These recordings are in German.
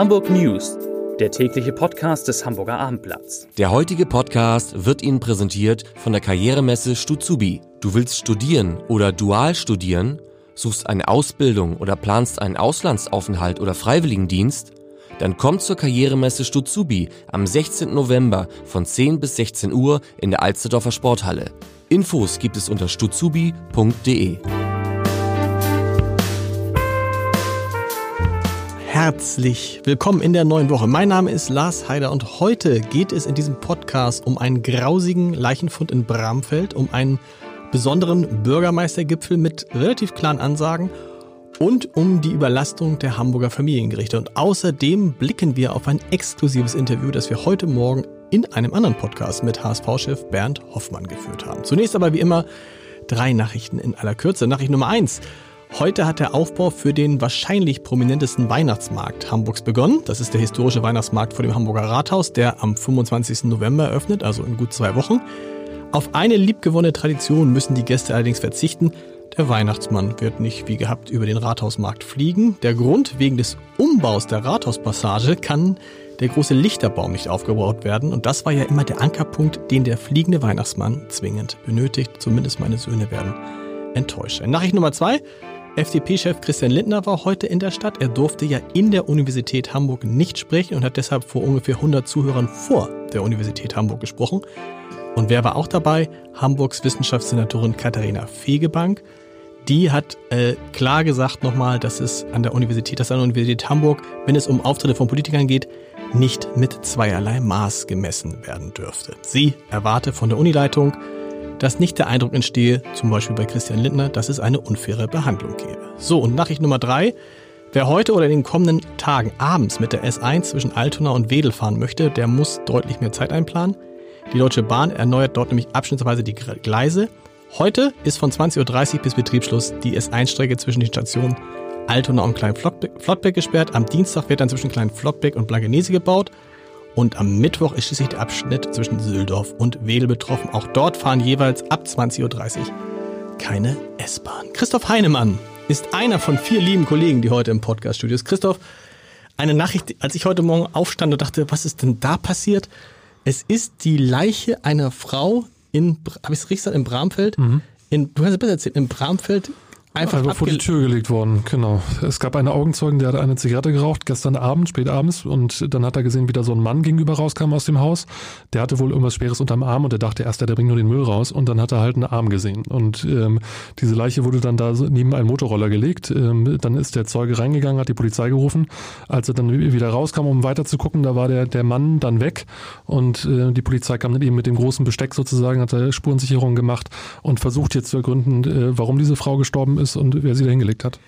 Hamburg News, der tägliche Podcast des Hamburger Abendblatts. Der heutige Podcast wird Ihnen präsentiert von der Karrieremesse Stuzubi. Du willst studieren oder dual studieren, suchst eine Ausbildung oder planst einen Auslandsaufenthalt oder Freiwilligendienst? Dann komm zur Karrieremesse Stuzubi am 16. November von 10 bis 16 Uhr in der Alsterdorfer Sporthalle. Infos gibt es unter stuzubi.de. Herzlich willkommen in der neuen Woche. Mein Name ist Lars Heider und heute geht es in diesem Podcast um einen grausigen Leichenfund in Bramfeld, um einen besonderen Bürgermeistergipfel mit relativ klaren Ansagen und um die Überlastung der Hamburger Familiengerichte. Und außerdem blicken wir auf ein exklusives Interview, das wir heute Morgen in einem anderen Podcast mit HSV-Chef Bernd Hoffmann geführt haben. Zunächst aber wie immer drei Nachrichten in aller Kürze. Nachricht Nummer eins. Heute hat der Aufbau für den wahrscheinlich prominentesten Weihnachtsmarkt Hamburgs begonnen. Das ist der historische Weihnachtsmarkt vor dem Hamburger Rathaus, der am 25. November eröffnet, also in gut zwei Wochen. Auf eine liebgewonnene Tradition müssen die Gäste allerdings verzichten. Der Weihnachtsmann wird nicht wie gehabt über den Rathausmarkt fliegen. Der Grund, wegen des Umbaus der Rathauspassage kann der große Lichterbaum nicht aufgebaut werden. Und das war ja immer der Ankerpunkt, den der fliegende Weihnachtsmann zwingend benötigt. Zumindest meine Söhne werden enttäuscht. Nachricht Nummer zwei. FDP-Chef Christian Lindner war heute in der Stadt. Er durfte ja in der Universität Hamburg nicht sprechen und hat deshalb vor ungefähr 100 Zuhörern vor der Universität Hamburg gesprochen. Und wer war auch dabei? Hamburgs Wissenschaftssenatorin Katharina Fegebank. Die hat äh, klar gesagt nochmal, dass es an der Universität, dass an der Universität Hamburg, wenn es um Auftritte von Politikern geht, nicht mit zweierlei Maß gemessen werden dürfte. Sie erwarte von der Unileitung, dass nicht der Eindruck entstehe, zum Beispiel bei Christian Lindner, dass es eine unfaire Behandlung gäbe. So, und Nachricht Nummer drei. Wer heute oder in den kommenden Tagen abends mit der S1 zwischen Altona und Wedel fahren möchte, der muss deutlich mehr Zeit einplanen. Die Deutsche Bahn erneuert dort nämlich abschnittsweise die Gleise. Heute ist von 20.30 Uhr bis Betriebsschluss die S1-Strecke zwischen den Stationen Altona und Klein-Flottbeck gesperrt. Am Dienstag wird dann zwischen Klein-Flottbeck und Blankenese gebaut. Und am Mittwoch ist schließlich der Abschnitt zwischen Süldorf und Wedel betroffen. Auch dort fahren jeweils ab 20.30 Uhr keine S-Bahn. Christoph Heinemann ist einer von vier lieben Kollegen, die heute im Podcast-Studio ist. Christoph, eine Nachricht, als ich heute Morgen aufstand und dachte, was ist denn da passiert? Es ist die Leiche einer Frau in, habe ich es richtig gesagt, in Bramfeld? Mhm. In, du hast es besser erzählt, in Bramfeld Einfach, vor die Tür gelegt worden, genau. Es gab einen Augenzeugen, der hat eine Zigarette geraucht, gestern Abend, spät abends, und dann hat er gesehen, wie da so ein Mann gegenüber rauskam aus dem Haus. Der hatte wohl irgendwas Schweres unterm Arm und er dachte erst, der bringt nur den Müll raus und dann hat er halt einen Arm gesehen. Und ähm, diese Leiche wurde dann da neben einen Motorroller gelegt. Ähm, dann ist der Zeuge reingegangen, hat die Polizei gerufen. Als er dann wieder rauskam, um weiter zu gucken, da war der, der Mann dann weg und äh, die Polizei kam dann eben mit dem großen Besteck sozusagen, hat da Spurensicherung gemacht und versucht jetzt zu ergründen, äh, warum diese Frau gestorben ist und wer sie da hingelegt hat.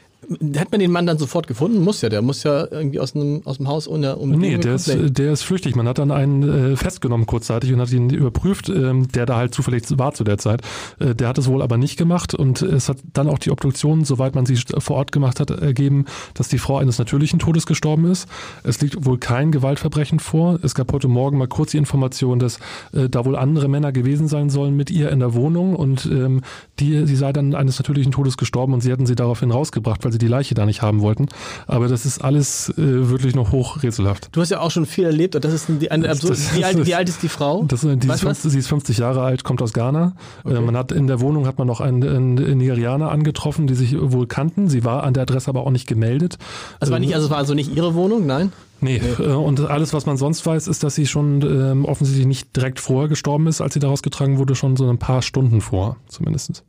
Hat man den Mann dann sofort gefunden? Muss ja, der muss ja irgendwie aus dem, aus dem Haus ohne um Nee, der ist, der ist flüchtig. Man hat dann einen äh, festgenommen kurzzeitig und hat ihn überprüft, ähm, der da halt zufällig war zu der Zeit. Äh, der hat es wohl aber nicht gemacht und es hat dann auch die Obduktion, soweit man sie vor Ort gemacht hat, ergeben, dass die Frau eines natürlichen Todes gestorben ist. Es liegt wohl kein Gewaltverbrechen vor. Es gab heute Morgen mal kurz die Information, dass äh, da wohl andere Männer gewesen sein sollen mit ihr in der Wohnung und ähm, die, sie sei dann eines natürlichen Todes gestorben und sie hätten sie daraufhin rausgebracht, weil weil sie die Leiche da nicht haben wollten. Aber das ist alles äh, wirklich noch hoch rätselhaft. Du hast ja auch schon viel erlebt und das ist die, eine absurd, das, wie, alt, wie alt ist die Frau? Das, die ist 50, sie ist 50 Jahre alt, kommt aus Ghana. Okay. Äh, man hat in der Wohnung hat man noch einen, einen Nigerianer angetroffen, die sich wohl kannten. Sie war an der Adresse aber auch nicht gemeldet. Also war nicht, also es war also nicht ihre Wohnung, nein? Nee, nee. Äh, und alles, was man sonst weiß, ist, dass sie schon ähm, offensichtlich nicht direkt vorher gestorben ist, als sie daraus getragen wurde, schon so ein paar Stunden vor, zumindest.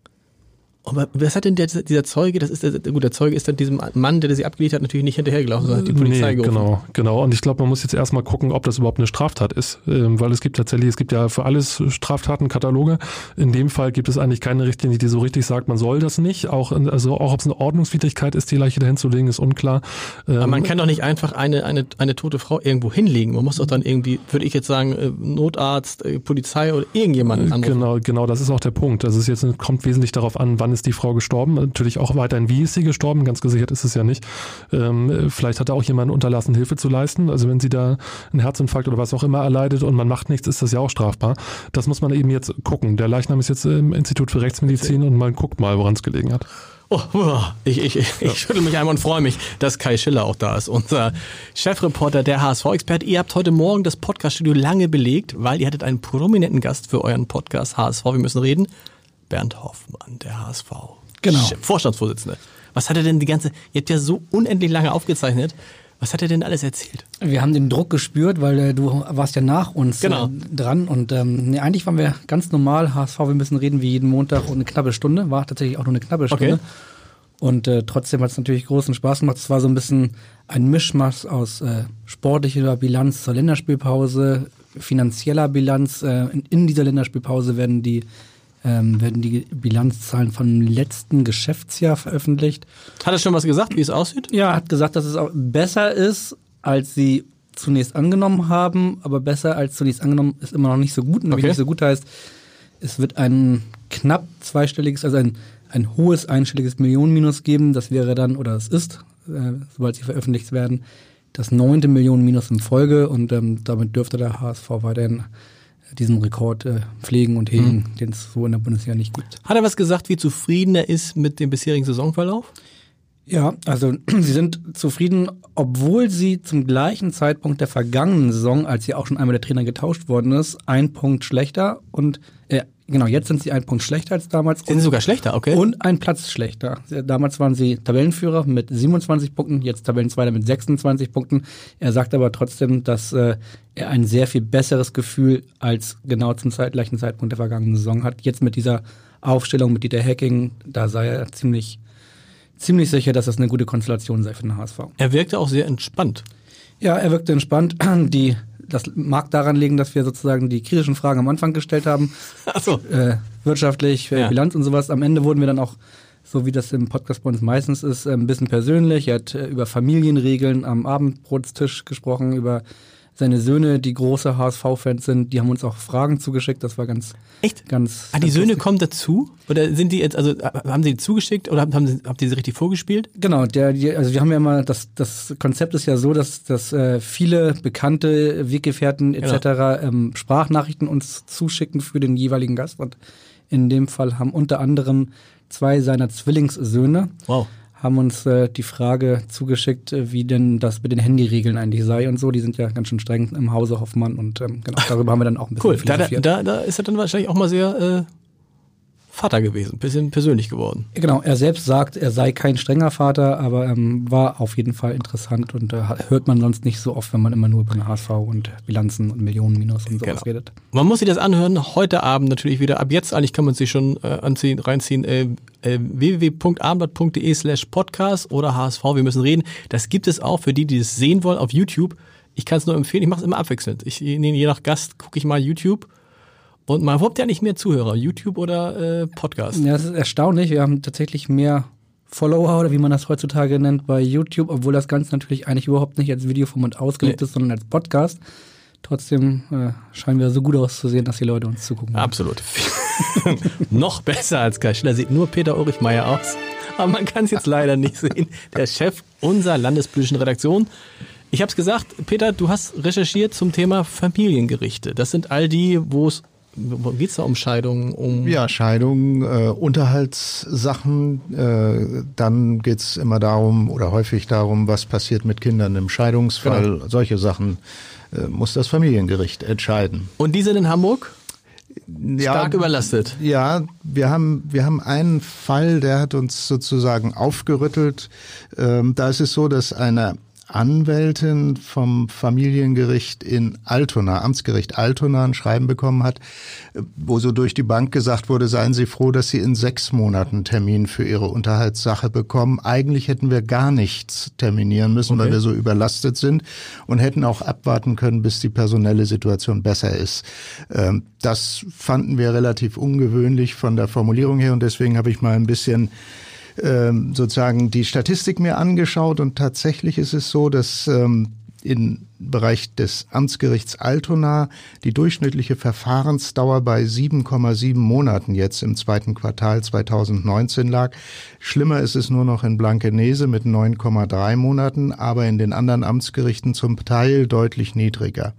Aber was hat denn der, dieser Zeuge, das ist der, gut, der Zeuge ist dann diesem Mann, der sie abgelegt hat, natürlich nicht hinterhergelaufen, sondern hat die Polizei nee, gerufen. Genau, genau. Und ich glaube, man muss jetzt erstmal gucken, ob das überhaupt eine Straftat ist. Ähm, weil es gibt tatsächlich, es gibt ja für alles Straftatenkataloge. In dem Fall gibt es eigentlich keine Richtlinie, die so richtig sagt, man soll das nicht. Auch, also auch ob es eine Ordnungswidrigkeit ist, die Leiche dahin zu legen, ist unklar. Ähm, Aber man kann doch nicht einfach eine, eine, eine tote Frau irgendwo hinlegen. Man muss doch dann irgendwie, würde ich jetzt sagen, äh, Notarzt, äh, Polizei oder irgendjemanden anrufen. Genau, genau, das ist auch der Punkt. Also es jetzt kommt wesentlich darauf an, wann ist die Frau gestorben. Natürlich auch weiterhin, wie ist sie gestorben? Ganz gesichert ist es ja nicht. Ähm, vielleicht hat da auch jemand unterlassen, Hilfe zu leisten. Also wenn sie da einen Herzinfarkt oder was auch immer erleidet und man macht nichts, ist das ja auch strafbar. Das muss man eben jetzt gucken. Der Leichnam ist jetzt im Institut für Rechtsmedizin und man guckt mal, woran es gelegen hat. Oh, ich, ich, ich, ich schüttel mich einmal und freue mich, dass Kai Schiller auch da ist, unser Chefreporter der HSV-Expert. Ihr habt heute Morgen das Podcaststudio lange belegt, weil ihr hattet einen prominenten Gast für euren Podcast HSV. Wir müssen reden. Bernd Hoffmann, der HSV. Genau. Vorstandsvorsitzende. Was hat er denn die ganze, ihr habt ja so unendlich lange aufgezeichnet. Was hat er denn alles erzählt? Wir haben den Druck gespürt, weil äh, du warst ja nach uns Genau. äh, dran. Und ähm, nee, eigentlich waren wir ganz normal. HSV, wir müssen reden wie jeden Montag und eine knappe Stunde. War tatsächlich auch nur eine knappe Stunde. Okay. Und äh, trotzdem hat es natürlich großen Spaß gemacht. Es war so ein bisschen ein Mischmasch aus äh, sportlicher Bilanz zur Länderspielpause, finanzieller Bilanz. Äh, in, in dieser Länderspielpause werden die, ähm, werden die Bilanzzahlen vom letzten Geschäftsjahr veröffentlicht. Hat er schon was gesagt, wie es aussieht? Ja, er hat gesagt, dass es auch besser ist, als sie zunächst angenommen haben, aber besser als zunächst angenommen ist immer noch nicht so gut. Und Okay. nicht so gut heißt, es wird ein knapp zweistelliges, also ein, ein hohes einstelliges Millionenminus geben. Das wäre dann, oder es ist, äh, sobald sie veröffentlicht werden, das neunte Millionenminus in Folge und ähm, damit dürfte der HSV weiterhin diesen Rekord äh, pflegen und hegen, den es so in der Bundesliga nicht gibt. Hat er was gesagt, wie zufrieden er ist mit dem bisherigen Saisonverlauf? Ja, also sie sind zufrieden, obwohl sie zum gleichen Zeitpunkt der vergangenen Saison, als sie auch schon einmal der Trainer getauscht worden ist, ein Punkt schlechter und genau, jetzt sind sie ein Punkt schlechter als damals Sind sie sogar schlechter, okay? und ein Platz schlechter. Damals waren sie Tabellenführer mit 27 Punkten, jetzt Tabellenzweiter mit 26 Punkten. Er sagt aber trotzdem, dass äh, er ein sehr viel besseres Gefühl als genau zum Zeit, gleichen Zeitpunkt der vergangenen Saison hat. Jetzt mit dieser Aufstellung mit Dieter Hacking, da sei er ziemlich, ziemlich sicher, dass das eine gute Konstellation sei für den HSV. er wirkte auch sehr entspannt. Ja, er wirkte entspannt. Die, das mag daran liegen, dass wir sozusagen die kritischen Fragen am Anfang gestellt haben Achso. äh, wirtschaftlich, äh, Ja. Bilanz und sowas. Am Ende wurden wir dann auch, so wie das im Podcast bei uns meistens ist, äh, ein bisschen persönlich. Er hat äh, über Familienregeln am Abendbrotstisch gesprochen, über seine Söhne, die große HSV-Fans sind. Die haben uns auch Fragen zugeschickt. Das war ganz, Echt? ganz. Ah, die Söhne lustig. kommen dazu? Oder sind die jetzt, also haben sie die zugeschickt oder haben, haben sie, habt ihr sie richtig vorgespielt? Genau, der, die, also wir haben ja immer, das, das Konzept ist ja so, dass, dass äh, viele bekannte Weggefährten etc. Ähm, Sprachnachrichten uns zuschicken für den jeweiligen Gast. Und in dem Fall haben unter anderem zwei seiner Zwillingssöhne Wow. Haben uns äh, die Frage zugeschickt, äh, wie denn das mit den Handyregeln eigentlich sei und so. Die sind ja ganz schön streng im Hause Hoffmann und ähm, genau, darüber haben wir dann auch ein bisschen Cool. Da, da, da ist er dann wahrscheinlich auch mal sehr äh, Vater gewesen, bisschen persönlich geworden. Genau, er selbst sagt, er sei kein strenger Vater, aber ähm, war auf jeden Fall interessant und äh, hört man sonst nicht so oft, wenn man immer nur über den HSV und Bilanzen und Millionen Minus und sowas Genau. redet. Man muss sich das anhören, heute Abend natürlich wieder. Ab jetzt eigentlich kann man sich schon äh, anziehen, reinziehen. Äh, äh, www.abendblatt.de slash podcast oder HSV, wir müssen reden. Das gibt es auch für die, die es sehen wollen auf YouTube. Ich kann es nur empfehlen, ich mache es immer abwechselnd. Ich, je nach Gast gucke ich mal YouTube und man habt ja nicht mehr Zuhörer, YouTube oder äh, Podcast. Ja, das ist erstaunlich. Wir haben tatsächlich mehr Follower oder wie man das heutzutage nennt bei YouTube, obwohl das Ganze natürlich eigentlich überhaupt nicht als Videoformat ausgelegt Nee. ist, sondern als Podcast. Trotzdem äh, scheinen wir so gut auszusehen, dass die Leute uns zugucken. Absolut. Noch besser als Kai Schiller sieht nur Peter Ulrich Meyer aus. Aber man kann es jetzt leider nicht sehen. Der Chef unserer landespolitischen Redaktion. Ich habe es gesagt, Peter, du hast recherchiert zum Thema Familiengerichte. Das sind all die, wo es, wo geht's da um Scheidungen, um Ja, Scheidung, äh, Unterhaltssachen. Äh, dann geht's immer darum oder häufig darum, was passiert mit Kindern im Scheidungsfall. Solche Sachen äh, muss das Familiengericht entscheiden. und die sind in Hamburg Ja, stark überlastet. Ja, wir haben, wir haben einen Fall, der hat uns sozusagen aufgerüttelt. Ähm, da ist es so, dass eine Anwältin vom Familiengericht in Altona, Amtsgericht Altona, ein Schreiben bekommen hat, wo so durch die Bank gesagt wurde, seien Sie froh, dass Sie in sechs Monaten Termin für Ihre Unterhaltssache bekommen. Eigentlich hätten wir gar nichts terminieren müssen, weil Okay. wir so überlastet sind und hätten auch abwarten können, bis die personelle Situation besser ist. Ähm, Das fanden wir relativ ungewöhnlich von der Formulierung her und deswegen habe ich mal ein bisschen ähm, sozusagen die Statistik mir angeschaut und tatsächlich ist es so, dass ähm, im Bereich des Amtsgerichts Altona die durchschnittliche Verfahrensdauer bei 7,7 Monaten jetzt im zweiten Quartal 2019 lag. Schlimmer ist es nur noch in Blankenese mit 9,3 Monaten, aber in den anderen Amtsgerichten zum Teil deutlich niedriger.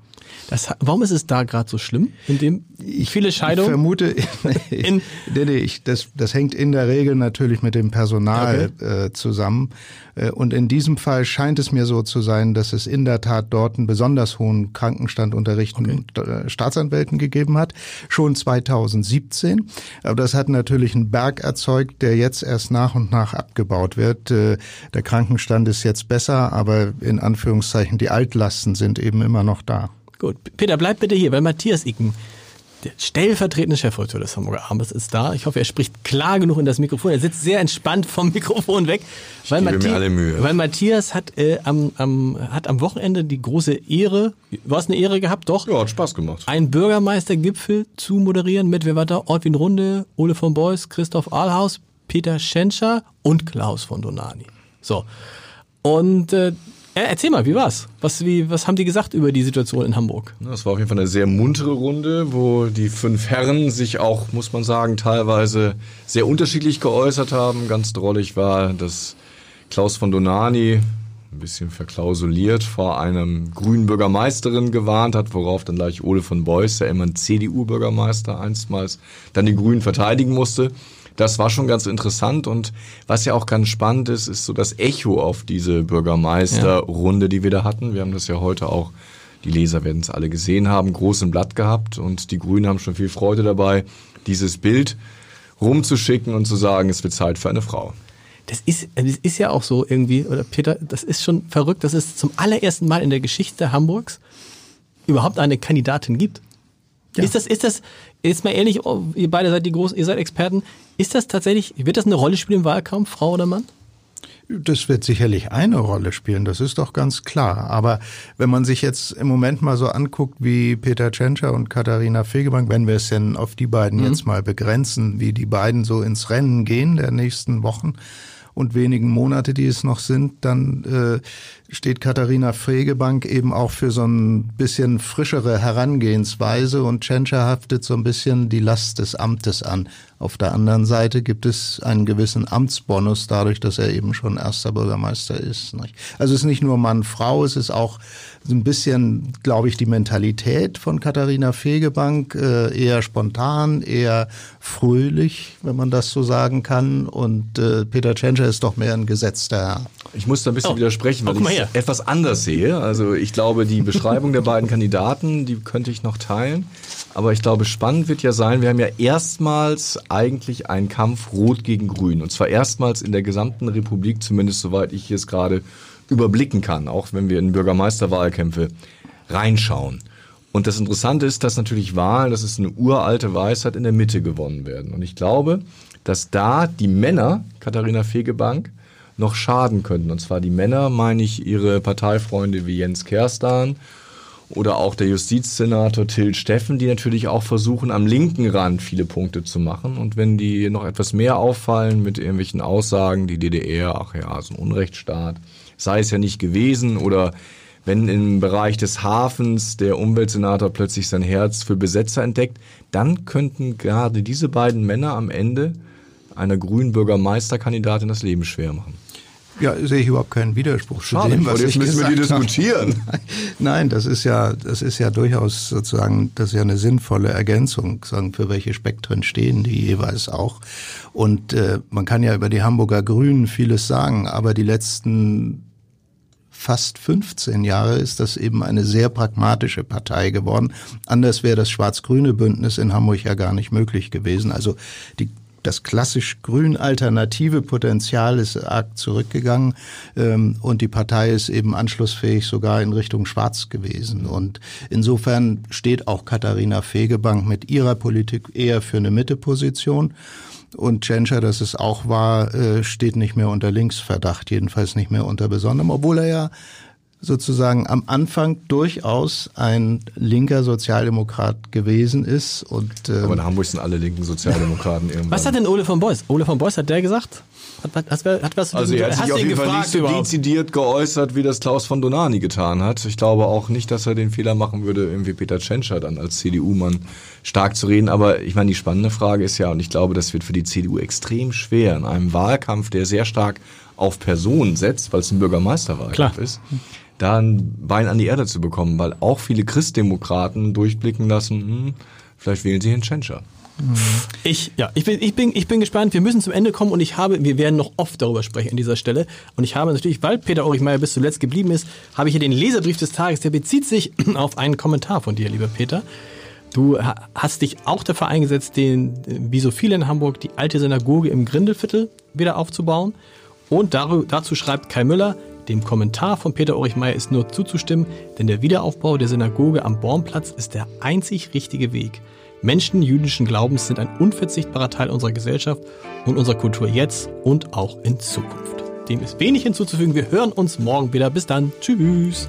Das, warum ist es da gerade so schlimm? In dem ich, viele Scheidungen? Ich vermute, in, nee, nee, ich, das, das hängt in der Regel natürlich mit dem Personal okay. äh, zusammen. Äh, und in diesem Fall scheint es mir so zu sein, dass es in der Tat dort einen besonders hohen Krankenstand unter okay. Staatsanwälten gegeben hat, schon 2017. Aber das hat natürlich einen Berg erzeugt, der jetzt erst nach und nach abgebaut wird. Äh, der Krankenstand ist jetzt besser, aber in Anführungszeichen die Altlasten sind eben immer noch da. Gut, Peter, bleib bitte hier, weil Matthias Icken, der stellvertretende Chefredakteur des Hamburger Abends, ist da. Ich hoffe, er spricht klar genug in das Mikrofon. Er sitzt sehr entspannt vom Mikrofon weg. Ich weil, Matthias, mir alle Mühe. weil Matthias hat, äh, am, am, hat am Wochenende die große Ehre, war es eine Ehre gehabt? Doch. Ja, hat Spaß gemacht. Einen Bürgermeistergipfel zu moderieren mit, wer war da? Ortwin Runde, Ole von Beuys, Christoph Ahlhaus, Peter Schenscher und Klaus von Donani. So. Und äh, erzähl mal, wie war's? Was, wie, was haben die gesagt über die Situation in Hamburg? Das war auf jeden Fall eine sehr muntere Runde, wo die fünf Herren sich auch, muss man sagen, teilweise sehr unterschiedlich geäußert haben. Ganz drollig war, dass Klaus von Donani ein bisschen verklausuliert vor einem grünen Bürgermeisterin gewarnt hat, worauf dann gleich Ole von Beuys, der immer ein CDU-Bürgermeister einstmals, dann die Grünen verteidigen musste. Das war schon ganz interessant und was ja auch ganz spannend ist, ist so das Echo auf diese Bürgermeisterrunde, die wir da hatten. Wir haben das ja heute auch, die Leser werden es alle gesehen haben, groß im Blatt gehabt und die Grünen haben schon viel Freude dabei, dieses Bild rumzuschicken und zu sagen, es wird Zeit für eine Frau. Das ist, das ist ja auch so irgendwie, oder Peter, das ist schon verrückt, dass es zum allerersten Mal in der Geschichte Hamburgs überhaupt eine Kandidatin gibt. Ja. Ist das, ist das, jetzt mal ehrlich, oh, ihr beide seid die großen, ihr seid Experten, ist das tatsächlich, wird das eine Rolle spielen im Wahlkampf, Frau oder Mann? Das wird sicherlich eine Rolle spielen, das ist doch ganz klar. Aber wenn man sich jetzt im Moment mal so anguckt, wie Peter Tschentscher und Katharina Fegebank, wenn wir es denn auf die beiden mhm. jetzt mal begrenzen, wie die beiden so ins Rennen gehen der nächsten Wochen und wenigen Monate, die es noch sind, dann äh, steht Katharina Fegebank eben auch für so ein bisschen frischere Herangehensweise und Tschentscher haftet so ein bisschen die Last des Amtes an. Auf der anderen Seite gibt es einen gewissen Amtsbonus dadurch, dass er eben schon erster Bürgermeister ist. Also es ist nicht nur Mann-Frau, es ist auch so ein bisschen, glaube ich, die Mentalität von Katharina Fegebank, äh, eher spontan, eher fröhlich, wenn man das so sagen kann. Und äh, Peter Tschentscher ist doch mehr ein gesetzter Herr. Ich muss da ein bisschen oh. widersprechen, weil oh, ich etwas anders sehe. Also ich glaube, die Beschreibung der beiden Kandidaten, die könnte ich noch teilen. Aber ich glaube, spannend wird ja sein, wir haben ja erstmals eigentlich einen Kampf Rot gegen Grün. Und zwar erstmals in der gesamten Republik, zumindest soweit ich es gerade überblicken kann, auch wenn wir in Bürgermeisterwahlkämpfe reinschauen. Und das Interessante ist, dass natürlich Wahlen, das ist eine uralte Weisheit, in der Mitte gewonnen werden. Und ich glaube, dass da die Männer, Katharina Fegebank, noch schaden könnten. Und zwar die Männer, meine ich, ihre Parteifreunde wie Jens Kerstan oder auch der Justizsenator Till Steffen, die natürlich auch versuchen, am linken Rand viele Punkte zu machen. Und wenn die noch etwas mehr auffallen mit irgendwelchen Aussagen, die DDR, ach ja, so ein Unrechtsstaat, sei es ja nicht gewesen oder wenn im Bereich des Hafens der Umweltsenator plötzlich sein Herz für Besetzer entdeckt, dann könnten gerade diese beiden Männer am Ende einer grünen Bürgermeisterkandidatin das Leben schwer machen. Ja, sehe ich überhaupt keinen Widerspruch Schade, zu dem, was jetzt ich müssen wir die diskutieren. Habe. Nein, das ist ja, das ist ja durchaus sozusagen, das ist ja eine sinnvolle Ergänzung, sagen, für welche Spektren stehen die jeweils auch. Und äh, man kann ja über die Hamburger Grünen vieles sagen, aber die letzten fast 15 Jahre ist das eben eine sehr pragmatische Partei geworden. Anders wäre das schwarz-grüne Bündnis in Hamburg ja gar nicht möglich gewesen. Also die das klassisch grün-alternative Potenzial ist arg zurückgegangen ähm, und die Partei ist eben anschlussfähig sogar in Richtung Schwarz gewesen. Und insofern steht auch Katharina Fegebank mit ihrer Politik eher für eine Mitteposition. Und Tschentscher, das es auch war, äh, steht nicht mehr unter Linksverdacht, jedenfalls nicht mehr unter besonderem, obwohl er ja sozusagen am Anfang durchaus ein linker Sozialdemokrat gewesen ist. Und, ähm, Aber in Hamburg sind alle linken Sozialdemokraten irgendwann. Was hat denn Ole von Beuys? Ole von Beuys hat der gesagt? Hat, hat, hat was also er hat sich auf jeden Fall nicht so überhaupt? dezidiert geäußert, wie das Klaus von Donani getan hat. Ich glaube auch nicht, dass er den Fehler machen würde, irgendwie Peter Tschentscher dann als CDU-Mann stark zu reden. Aber ich meine, die spannende Frage ist ja, und ich glaube, das wird für die CDU extrem schwer in einem Wahlkampf, der sehr stark auf Personen setzt, weil es ein Bürgermeisterwahlkampf ist da ein Bein an die Erde zu bekommen, weil auch viele Christdemokraten durchblicken lassen, hm, vielleicht wählen sie Herrn Tschentscher. Ich, ja, ich bin, ich bin, ich bin gespannt. Wir müssen zum Ende kommen und ich habe, wir werden noch oft darüber sprechen an dieser Stelle. Und ich habe natürlich, weil Peter Ulrich bis zuletzt geblieben ist, habe ich hier den Leserbrief des Tages. Der bezieht sich auf einen Kommentar von dir, lieber Peter. Du hast dich auch dafür eingesetzt, den, wie so viele in Hamburg, die alte Synagoge im Grindelviertel wieder aufzubauen. Und dazu schreibt Kai Müller, dem Kommentar von Peter Ulrich Meyer ist nur zuzustimmen, denn der Wiederaufbau der Synagoge am Bornplatz ist der einzig richtige Weg. Menschen jüdischen Glaubens sind ein unverzichtbarer Teil unserer Gesellschaft und unserer Kultur jetzt und auch in Zukunft. Dem ist wenig hinzuzufügen. Wir hören uns morgen wieder. Bis dann. Tschüss.